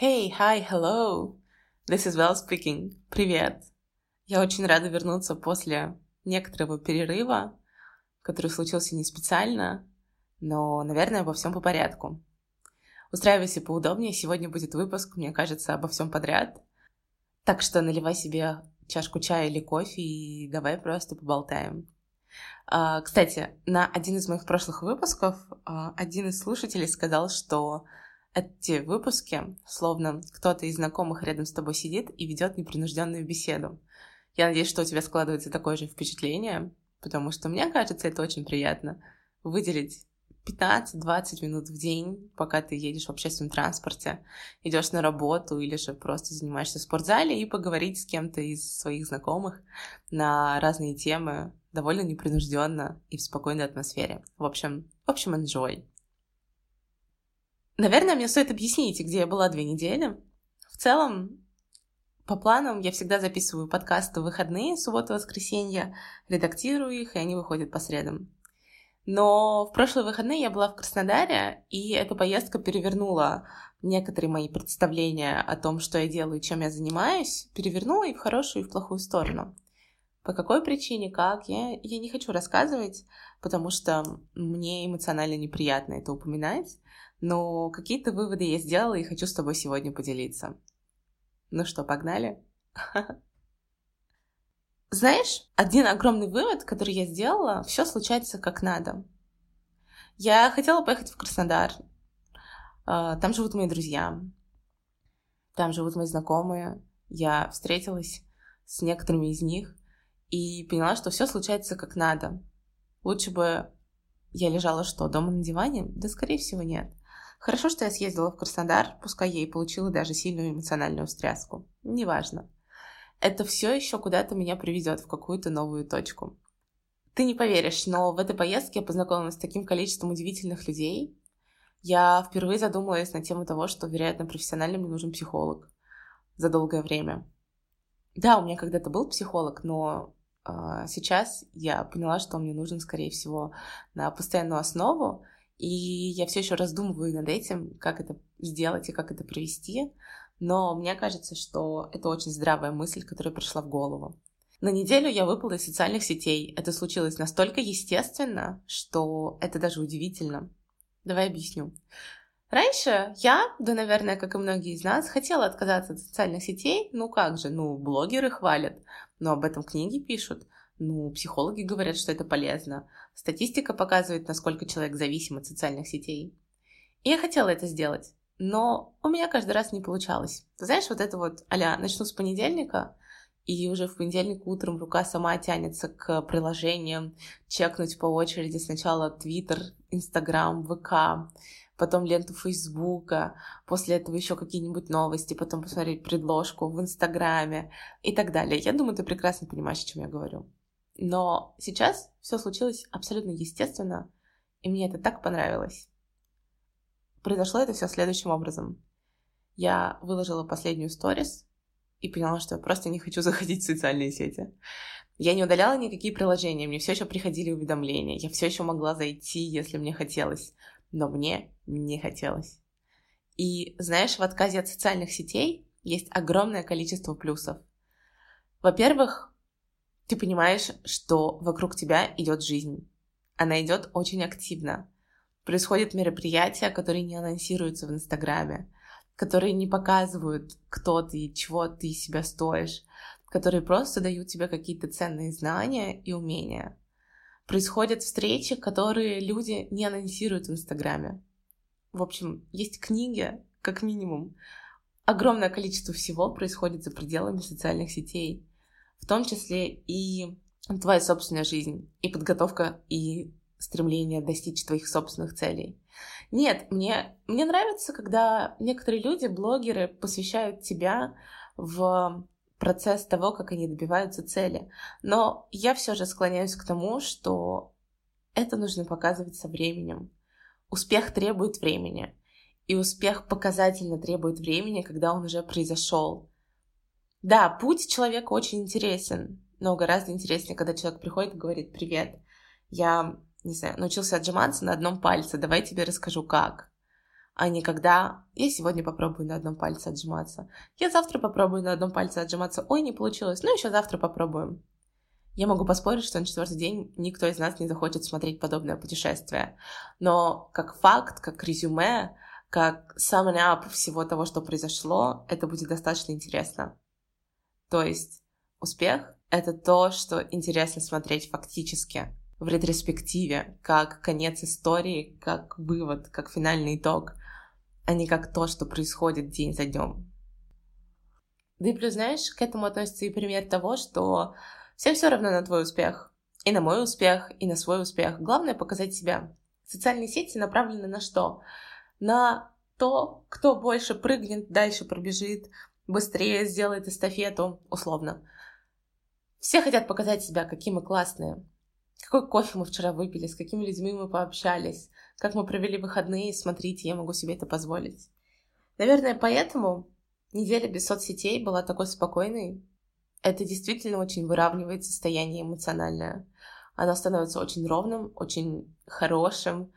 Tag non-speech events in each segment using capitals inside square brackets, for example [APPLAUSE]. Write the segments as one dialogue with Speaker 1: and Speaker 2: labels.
Speaker 1: Hey, hi, hello. This is Val speaking. Привет. Я очень рада вернуться после некоторого перерыва, который случился не специально, но, наверное, обо всем по порядку. Устраивайся поудобнее, сегодня будет выпуск, мне кажется, обо всем подряд. Так что наливай себе чашку чая или кофе и давай просто поболтаем. Uh, кстати, на один из моих прошлых выпусков uh, один из слушателей сказал, что эти выпуски, словно кто-то из знакомых рядом с тобой сидит и ведет непринужденную беседу. Я надеюсь, что у тебя складывается такое же впечатление, потому что мне кажется, это очень приятно выделить 15-20 минут в день, пока ты едешь в общественном транспорте, идешь на работу или же просто занимаешься в спортзале и поговорить с кем-то из своих знакомых на разные темы довольно непринужденно и в спокойной атмосфере. В общем, в общем, enjoy. Наверное, мне стоит объяснить, где я была две недели. В целом, по планам я всегда записываю подкасты в выходные, субботу, воскресенье, редактирую их, и они выходят по средам. Но в прошлые выходные я была в Краснодаре, и эта поездка перевернула некоторые мои представления о том, что я делаю и чем я занимаюсь, перевернула и в хорошую, и в плохую сторону. По какой причине, как, я, я не хочу рассказывать, потому что мне эмоционально неприятно это упоминать, но какие-то выводы я сделала и хочу с тобой сегодня поделиться. Ну что, погнали? [LAUGHS] Знаешь, один огромный вывод, который я сделала, все случается как надо. Я хотела поехать в Краснодар. А, там живут мои друзья. Там живут мои знакомые. Я встретилась с некоторыми из них и поняла, что все случается как надо. Лучше бы я лежала что, дома на диване? Да, скорее всего, нет. Хорошо, что я съездила в Краснодар, пускай я и получила даже сильную эмоциональную встряску. Неважно. Это все еще куда-то меня приведет в какую-то новую точку. Ты не поверишь, но в этой поездке я познакомилась с таким количеством удивительных людей. Я впервые задумалась на тему того, что, вероятно, профессионально мне нужен психолог за долгое время. Да, у меня когда-то был психолог, но э, сейчас я поняла, что мне нужен, скорее всего, на постоянную основу, и я все еще раздумываю над этим, как это сделать и как это провести. Но мне кажется, что это очень здравая мысль, которая пришла в голову. На неделю я выпала из социальных сетей. Это случилось настолько естественно, что это даже удивительно. Давай объясню. Раньше я, да, наверное, как и многие из нас, хотела отказаться от социальных сетей. Ну как же, ну, блогеры хвалят, но об этом книги пишут. Ну, психологи говорят, что это полезно. Статистика показывает, насколько человек зависим от социальных сетей. И я хотела это сделать, но у меня каждый раз не получалось. Ты знаешь, вот это вот, аля, начну с понедельника, и уже в понедельник утром рука сама тянется к приложениям, чекнуть по очереди сначала Твиттер, Инстаграм, ВК, потом ленту Фейсбука, после этого еще какие-нибудь новости, потом посмотреть предложку в Инстаграме и так далее. Я думаю, ты прекрасно понимаешь, о чем я говорю. Но сейчас все случилось абсолютно естественно, и мне это так понравилось. Произошло это все следующим образом. Я выложила последнюю сторис и поняла, что я просто не хочу [LAUGHS] заходить в социальные сети. Я не удаляла никакие приложения, мне все еще приходили уведомления, я все еще могла зайти, если мне хотелось, но мне не хотелось. И знаешь, в отказе от социальных сетей есть огромное количество плюсов. Во-первых, ты понимаешь, что вокруг тебя идет жизнь. Она идет очень активно. Происходят мероприятия, которые не анонсируются в Инстаграме, которые не показывают, кто ты чего ты себя стоишь, которые просто дают тебе какие-то ценные знания и умения. Происходят встречи, которые люди не анонсируют в Инстаграме. В общем, есть книги, как минимум. Огромное количество всего происходит за пределами социальных сетей в том числе и твоя собственная жизнь, и подготовка, и стремление достичь твоих собственных целей. Нет, мне, мне нравится, когда некоторые люди, блогеры, посвящают тебя в процесс того, как они добиваются цели. Но я все же склоняюсь к тому, что это нужно показывать со временем. Успех требует времени. И успех показательно требует времени, когда он уже произошел. Да, путь человека очень интересен, но гораздо интереснее, когда человек приходит и говорит «Привет, я, не знаю, научился отжиматься на одном пальце, давай тебе расскажу как». а не когда я сегодня попробую на одном пальце отжиматься, я завтра попробую на одном пальце отжиматься, ой, не получилось, ну еще завтра попробуем. Я могу поспорить, что на четвертый день никто из нас не захочет смотреть подобное путешествие. Но как факт, как резюме, как summing up всего того, что произошло, это будет достаточно интересно. То есть успех — это то, что интересно смотреть фактически, в ретроспективе, как конец истории, как вывод, как финальный итог, а не как то, что происходит день за днем. Да и плюс, знаешь, к этому относится и пример того, что всем все равно на твой успех. И на мой успех, и на свой успех. Главное показать себя. Социальные сети направлены на что? На то, кто больше прыгнет, дальше пробежит, быстрее сделает эстафету, условно. Все хотят показать себя, какие мы классные. Какой кофе мы вчера выпили, с какими людьми мы пообщались, как мы провели выходные, смотрите, я могу себе это позволить. Наверное, поэтому неделя без соцсетей была такой спокойной. Это действительно очень выравнивает состояние эмоциональное. Оно становится очень ровным, очень хорошим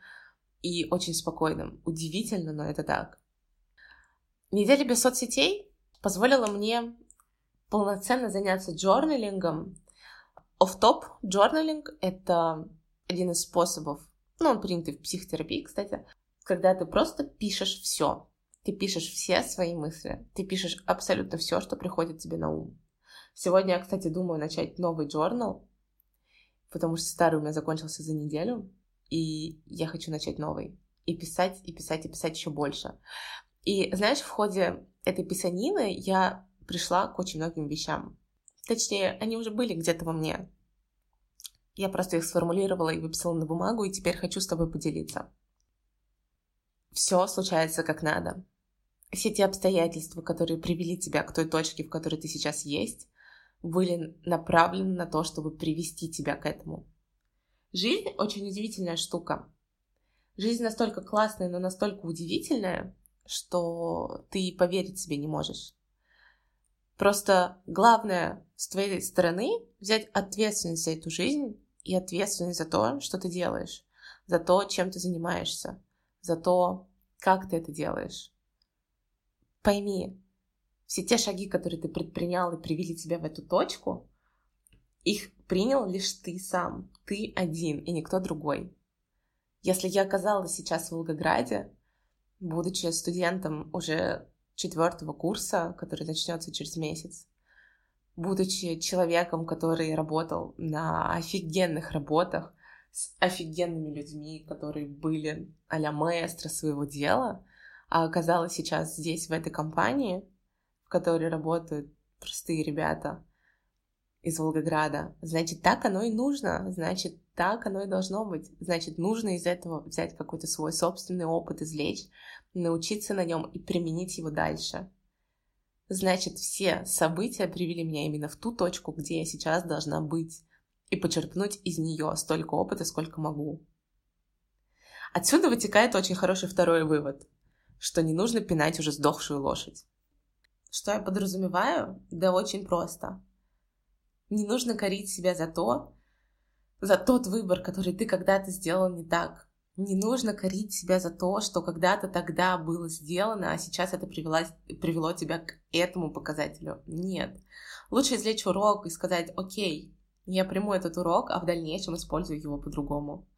Speaker 1: и очень спокойным. Удивительно, но это так. Неделя без соцсетей позволила мне полноценно заняться джорналингом. Оф-топ джорналинг — это один из способов, ну, он принятый в психотерапии, кстати, когда ты просто пишешь все. Ты пишешь все свои мысли, ты пишешь абсолютно все, что приходит тебе на ум. Сегодня я, кстати, думаю начать новый журнал, потому что старый у меня закончился за неделю, и я хочу начать новый. И писать, и писать, и писать еще больше. И знаешь, в ходе этой писанины я пришла к очень многим вещам. Точнее, они уже были где-то во мне. Я просто их сформулировала и выписала на бумагу, и теперь хочу с тобой поделиться. Все случается как надо. Все те обстоятельства, которые привели тебя к той точке, в которой ты сейчас есть, были направлены на то, чтобы привести тебя к этому. Жизнь очень удивительная штука. Жизнь настолько классная, но настолько удивительная, что ты поверить себе не можешь. Просто главное с твоей стороны взять ответственность за эту жизнь и ответственность за то, что ты делаешь, за то, чем ты занимаешься, за то, как ты это делаешь. Пойми, все те шаги, которые ты предпринял и привели тебя в эту точку, их принял лишь ты сам, ты один и никто другой. Если я оказалась сейчас в Волгограде, будучи студентом уже четвертого курса, который начнется через месяц, будучи человеком, который работал на офигенных работах с офигенными людьми, которые были а-ля маэстро своего дела, а оказалась сейчас здесь, в этой компании, в которой работают простые ребята — из Волгограда. Значит, так оно и нужно, значит, так оно и должно быть. Значит, нужно из этого взять какой-то свой собственный опыт, извлечь, научиться на нем и применить его дальше. Значит, все события привели меня именно в ту точку, где я сейчас должна быть, и почерпнуть из нее столько опыта, сколько могу. Отсюда вытекает очень хороший второй вывод, что не нужно пинать уже сдохшую лошадь. Что я подразумеваю? Да очень просто. Не нужно корить себя за то, за тот выбор, который ты когда-то сделал не так. Не нужно корить себя за то, что когда-то тогда было сделано, а сейчас это привело, привело тебя к этому показателю. Нет. Лучше извлечь урок и сказать, окей, я приму этот урок, а в дальнейшем использую его по-другому.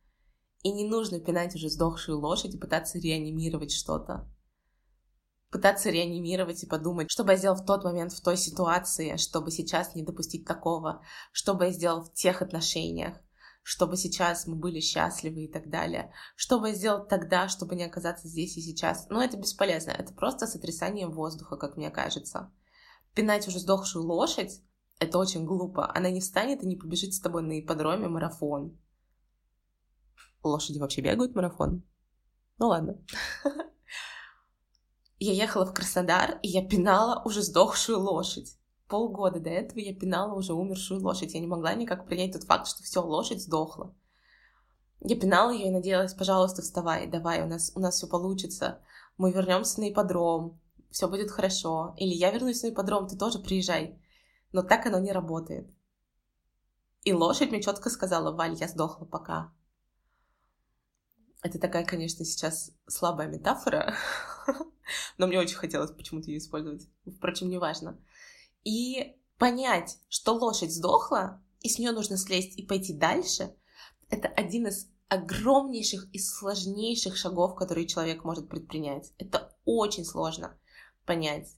Speaker 1: И не нужно пинать уже сдохшую лошадь и пытаться реанимировать что-то пытаться реанимировать и подумать, что бы я сделал в тот момент, в той ситуации, чтобы сейчас не допустить такого, что бы я сделал в тех отношениях, чтобы сейчас мы были счастливы и так далее. Что бы я сделал тогда, чтобы не оказаться здесь и сейчас? Ну, это бесполезно. Это просто сотрясание воздуха, как мне кажется. Пинать уже сдохшую лошадь — это очень глупо. Она не встанет и не побежит с тобой на ипподроме марафон. Лошади вообще бегают марафон? Ну ладно. [LAUGHS] Я ехала в Краснодар, и я пинала уже сдохшую лошадь. Полгода до этого я пинала уже умершую лошадь. Я не могла никак принять тот факт, что все, лошадь сдохла. Я пинала ее и надеялась, пожалуйста, вставай, давай, у нас, у нас все получится. Мы вернемся на ипподром, все будет хорошо. Или я вернусь на ипподром, ты тоже приезжай. Но так оно не работает. И лошадь мне четко сказала, Валь, я сдохла пока. Это такая, конечно, сейчас слабая метафора, [LAUGHS] [LAUGHS] но мне очень хотелось почему-то ее использовать. Впрочем, неважно. И понять, что лошадь сдохла, и с нее нужно слезть и пойти дальше, это один из огромнейших и сложнейших шагов, которые человек может предпринять. Это очень сложно понять.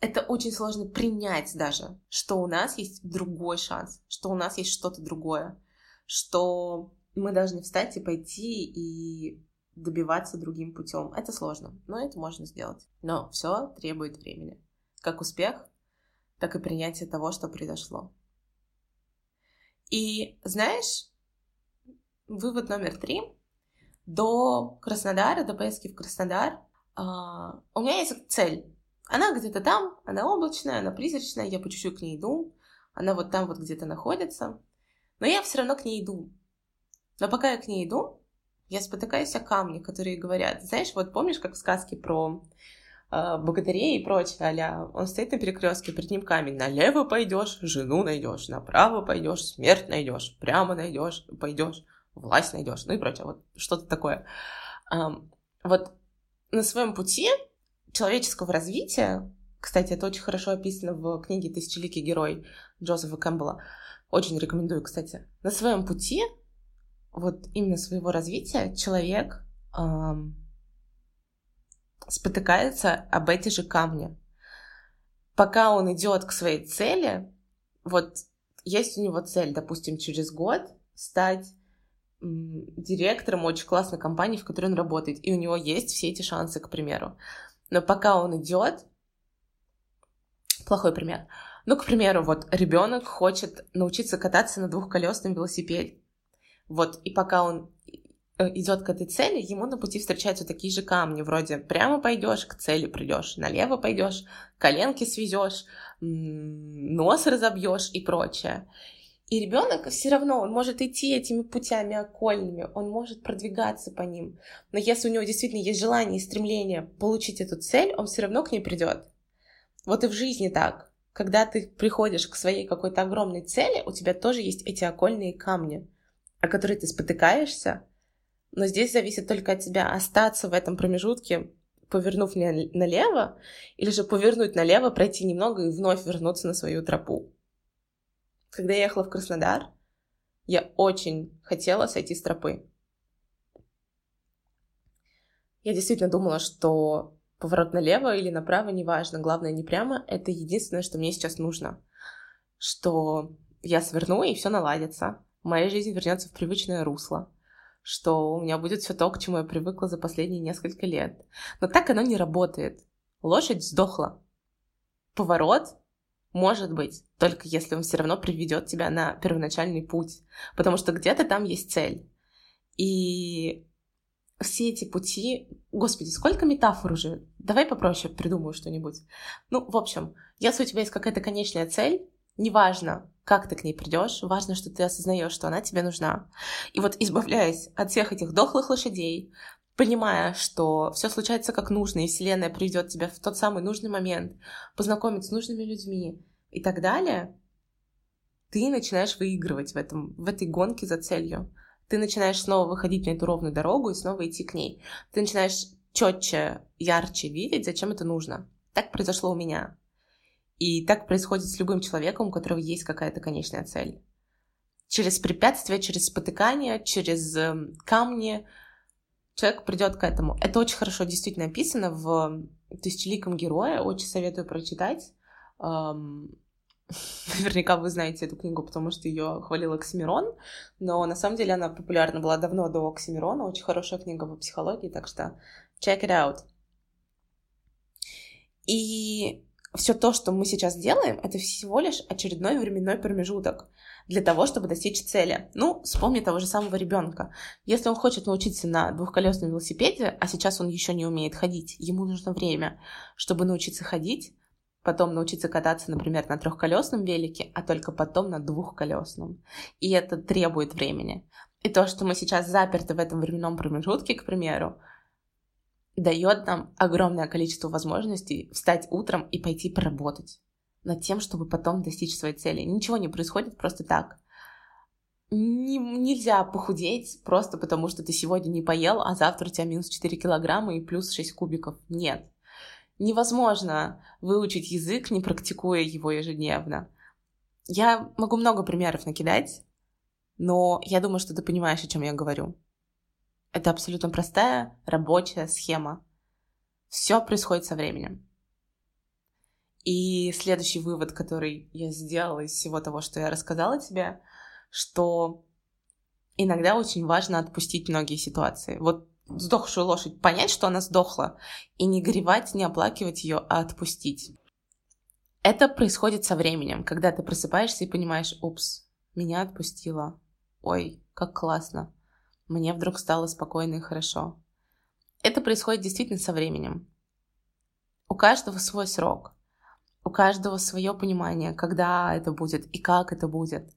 Speaker 1: Это очень сложно принять даже, что у нас есть другой шанс, что у нас есть что-то другое, что мы должны встать и пойти и добиваться другим путем. Это сложно, но это можно сделать. Но все требует времени. Как успех, так и принятие того, что произошло. И знаешь, вывод номер три. До Краснодара, до поездки в Краснодар, э, у меня есть цель. Она где-то там, она облачная, она призрачная, я по чуть-чуть к ней иду. Она вот там вот где-то находится. Но я все равно к ней иду. Но пока я к ней иду, я спотыкаюсь о камни, которые говорят. Знаешь, вот помнишь, как в сказке про э, богатырей и прочее, а он стоит на перекрестке, перед ним камень. Налево пойдешь, жену найдешь, направо пойдешь, смерть найдешь, прямо найдешь, пойдешь, власть найдешь, ну и прочее. Вот что-то такое. Um, вот на своем пути человеческого развития, кстати, это очень хорошо описано в книге «Тысячеликий герой» Джозефа Кэмпбелла, очень рекомендую, кстати. На своем пути, вот именно своего развития, человек эм, спотыкается об эти же камни. Пока он идет к своей цели, вот есть у него цель, допустим, через год стать директором очень классной компании, в которой он работает, и у него есть все эти шансы, к примеру. Но пока он идет, плохой пример. Ну, к примеру, вот ребенок хочет научиться кататься на двухколесном велосипеде. Вот, и пока он э, идет к этой цели, ему на пути встречаются такие же камни, вроде прямо пойдешь, к цели придешь, налево пойдешь, коленки свезешь, нос разобьешь и прочее. И ребенок все равно, он может идти этими путями окольными, он может продвигаться по ним. Но если у него действительно есть желание и стремление получить эту цель, он все равно к ней придет. Вот и в жизни так. Когда ты приходишь к своей какой-то огромной цели, у тебя тоже есть эти окольные камни, о которые ты спотыкаешься, но здесь зависит только от тебя остаться в этом промежутке, повернув налево, или же повернуть налево, пройти немного и вновь вернуться на свою тропу. Когда я ехала в Краснодар, я очень хотела сойти с тропы. Я действительно думала, что поворот налево или направо, неважно, главное не прямо, это единственное, что мне сейчас нужно. Что я сверну, и все наладится. Моя жизнь вернется в привычное русло. Что у меня будет все то, к чему я привыкла за последние несколько лет. Но так оно не работает. Лошадь сдохла. Поворот может быть, только если он все равно приведет тебя на первоначальный путь, потому что где-то там есть цель. И все эти пути... Господи, сколько метафор уже? Давай попроще придумаю что-нибудь. Ну, в общем, если у тебя есть какая-то конечная цель, неважно, как ты к ней придешь, важно, что ты осознаешь, что она тебе нужна. И вот избавляясь от всех этих дохлых лошадей, понимая, что все случается как нужно, и Вселенная приведет тебя в тот самый нужный момент, познакомить с нужными людьми и так далее, ты начинаешь выигрывать в, этом, в этой гонке за целью. Ты начинаешь снова выходить на эту ровную дорогу и снова идти к ней. Ты начинаешь четче, ярче видеть, зачем это нужно. Так произошло у меня. И так происходит с любым человеком, у которого есть какая-то конечная цель. Через препятствия, через спотыкания, через эм, камни — человек придет к этому. Это очень хорошо действительно описано в «Тысячеликом герое», очень советую прочитать. [LAUGHS] Наверняка вы знаете эту книгу, потому что ее хвалил Оксимирон, но на самом деле она популярна была давно до Оксимирона, очень хорошая книга по психологии, так что check it out. И все то, что мы сейчас делаем, это всего лишь очередной временной промежуток для того, чтобы достичь цели. Ну, вспомни того же самого ребенка. Если он хочет научиться на двухколесном велосипеде, а сейчас он еще не умеет ходить, ему нужно время, чтобы научиться ходить, потом научиться кататься, например, на трехколесном велике, а только потом на двухколесном. И это требует времени. И то, что мы сейчас заперты в этом временном промежутке, к примеру, дает нам огромное количество возможностей встать утром и пойти поработать над тем, чтобы потом достичь своей цели. Ничего не происходит просто так. не, нельзя похудеть просто потому, что ты сегодня не поел, а завтра у тебя минус 4 килограмма и плюс 6 кубиков. Нет. Невозможно выучить язык, не практикуя его ежедневно. Я могу много примеров накидать, но я думаю, что ты понимаешь, о чем я говорю. Это абсолютно простая рабочая схема. Все происходит со временем. И следующий вывод, который я сделала из всего того, что я рассказала тебе, что иногда очень важно отпустить многие ситуации. Вот сдохшую лошадь, понять, что она сдохла, и не горевать, не оплакивать ее, а отпустить. Это происходит со временем, когда ты просыпаешься и понимаешь, упс, меня отпустила. Ой, как классно. Мне вдруг стало спокойно и хорошо. Это происходит действительно со временем. У каждого свой срок. У каждого свое понимание, когда это будет и как это будет.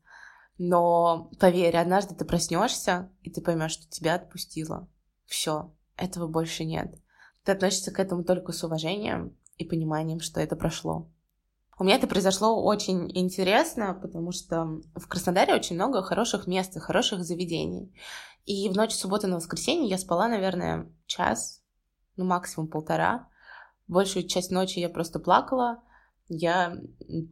Speaker 1: Но поверь, однажды ты проснешься, и ты поймешь, что тебя отпустило. Все, этого больше нет. Ты относишься к этому только с уважением и пониманием, что это прошло. У меня это произошло очень интересно, потому что в Краснодаре очень много хороших мест и хороших заведений. И в ночь субботы на воскресенье я спала, наверное, час, ну максимум полтора. Большую часть ночи я просто плакала, я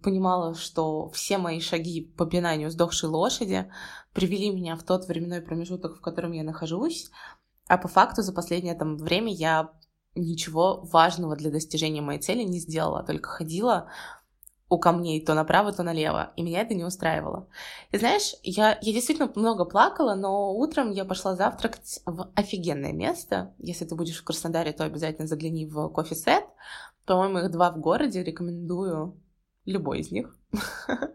Speaker 1: понимала, что все мои шаги по пинанию сдохшей лошади привели меня в тот временной промежуток, в котором я нахожусь, а по факту за последнее там время я ничего важного для достижения моей цели не сделала, только ходила у камней то направо, то налево, и меня это не устраивало. И знаешь, я, я действительно много плакала, но утром я пошла завтракать в офигенное место. Если ты будешь в Краснодаре, то обязательно загляни в кофе-сет. По-моему, их два в городе, рекомендую любой из них. [LAUGHS]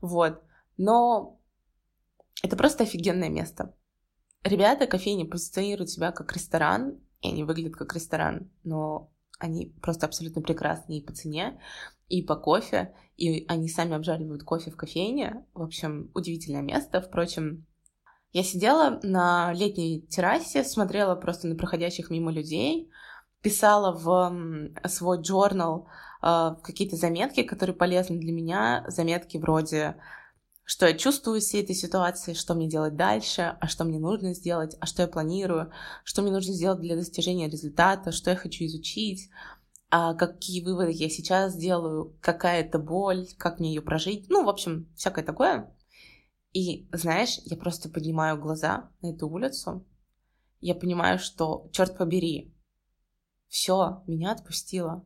Speaker 1: Вот. Но это просто офигенное место. Ребята кофейни позиционируют себя как ресторан, и они выглядят как ресторан, но они просто абсолютно прекрасные и по цене, и по кофе, и они сами обжаривают кофе в кофейне. В общем, удивительное место. Впрочем, я сидела на летней террасе, смотрела просто на проходящих мимо людей, писала в свой журнал э, какие-то заметки, которые полезны для меня, заметки вроде что я чувствую всей этой ситуации, что мне делать дальше, а что мне нужно сделать, а что я планирую, что мне нужно сделать для достижения результата, что я хочу изучить, а какие выводы я сейчас делаю, какая это боль, как мне ее прожить, ну, в общем, всякое такое. И, знаешь, я просто поднимаю глаза на эту улицу, я понимаю, что, черт побери, все, меня отпустило.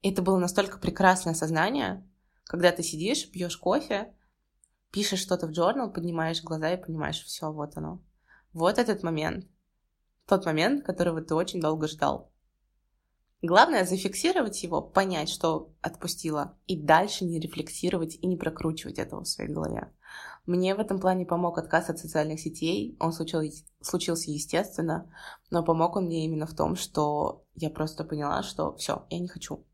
Speaker 1: И это было настолько прекрасное сознание, когда ты сидишь, пьешь кофе, пишешь что-то в журнал, поднимаешь глаза и понимаешь, все, вот оно. Вот этот момент. Тот момент, которого ты очень долго ждал. Главное зафиксировать его, понять, что отпустила, и дальше не рефлексировать и не прокручивать этого в своей голове. Мне в этом плане помог отказ от социальных сетей. Он случился, случился естественно, но помог он мне именно в том, что я просто поняла, что все, я не хочу.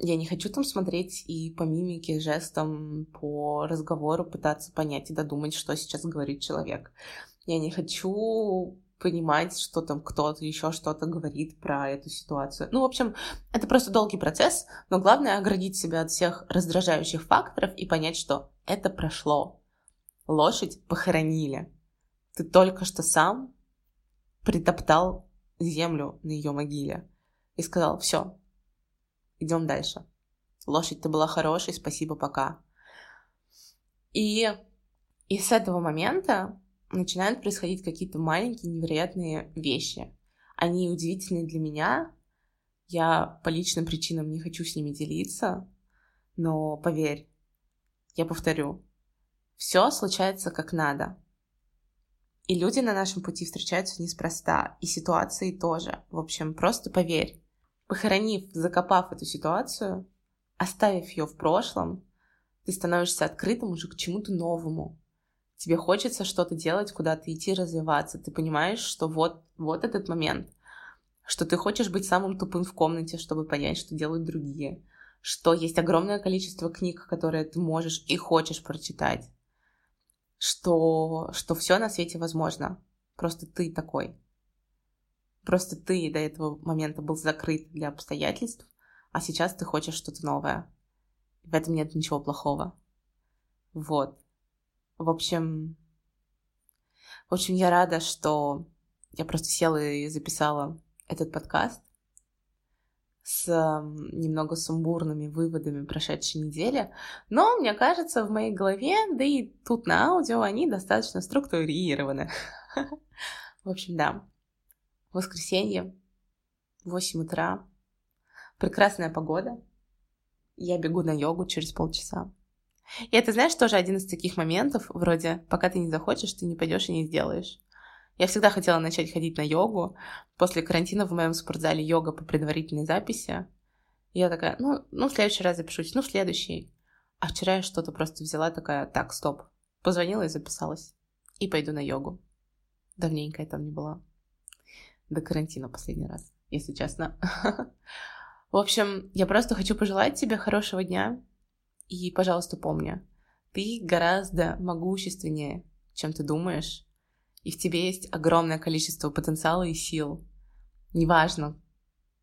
Speaker 1: Я не хочу там смотреть и по мимике, жестам, по разговору пытаться понять и додумать, что сейчас говорит человек. Я не хочу понимать, что там кто-то еще что-то говорит про эту ситуацию. Ну, в общем, это просто долгий процесс, но главное оградить себя от всех раздражающих факторов и понять, что это прошло. Лошадь похоронили. Ты только что сам притоптал землю на ее могиле и сказал, все, идем дальше. Лошадь, ты была хорошей, спасибо, пока. И, и с этого момента начинают происходить какие-то маленькие невероятные вещи. Они удивительны для меня. Я по личным причинам не хочу с ними делиться, но поверь, я повторю, все случается как надо. И люди на нашем пути встречаются неспроста, и ситуации тоже. В общем, просто поверь, Похоронив, закопав эту ситуацию, оставив ее в прошлом, ты становишься открытым уже к чему-то новому. Тебе хочется что-то делать, куда-то идти, развиваться. Ты понимаешь, что вот, вот этот момент, что ты хочешь быть самым тупым в комнате, чтобы понять, что делают другие, что есть огромное количество книг, которые ты можешь и хочешь прочитать, что, что все на свете возможно. Просто ты такой. Просто ты до этого момента был закрыт для обстоятельств, а сейчас ты хочешь что-то новое. В этом нет ничего плохого. Вот. В общем, В общем, я рада, что я просто села и записала этот подкаст с немного сумбурными выводами прошедшей недели, но, мне кажется, в моей голове, да и тут на аудио, они достаточно структурированы. [LAUGHS] В общем, да. Воскресенье, 8 утра, прекрасная погода. Я бегу на йогу через полчаса. И это, знаешь, тоже один из таких моментов, вроде, пока ты не захочешь, ты не пойдешь и не сделаешь. Я всегда хотела начать ходить на йогу. После карантина в моем спортзале йога по предварительной записи. Я такая, ну, ну, в следующий раз запишусь, ну, в следующий. А вчера я что-то просто взяла, такая, так, стоп. Позвонила и записалась. И пойду на йогу. Давненько я там не была. До карантина последний раз, если честно. [LAUGHS] В общем, я просто хочу пожелать тебе хорошего дня. И, пожалуйста, помни, ты гораздо могущественнее, чем ты думаешь и в тебе есть огромное количество потенциала и сил. Неважно,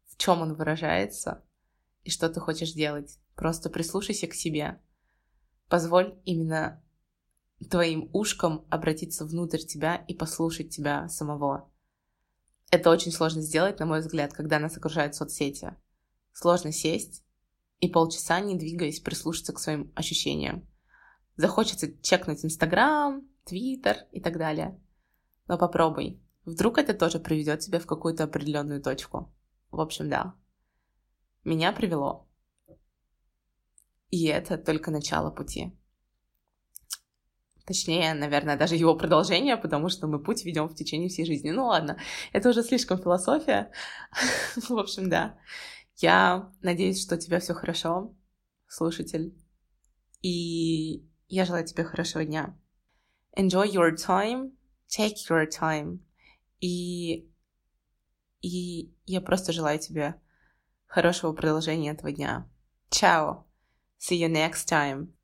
Speaker 1: в чем он выражается и что ты хочешь делать. Просто прислушайся к себе. Позволь именно твоим ушкам обратиться внутрь тебя и послушать тебя самого. Это очень сложно сделать, на мой взгляд, когда нас окружают соцсети. Сложно сесть и полчаса, не двигаясь, прислушаться к своим ощущениям. Захочется чекнуть Инстаграм, Твиттер и так далее. Но попробуй. Вдруг это тоже приведет тебя в какую-то определенную точку. В общем, да. Меня привело. И это только начало пути. Точнее, наверное, даже его продолжение, потому что мы путь ведем в течение всей жизни. Ну ладно, это уже слишком философия. [LAUGHS] В общем, да. Я надеюсь, что у тебя все хорошо, слушатель. И я желаю тебе хорошего дня. Enjoy your time take your time. И, и я просто желаю тебе хорошего продолжения этого дня. Ciao. See you next time.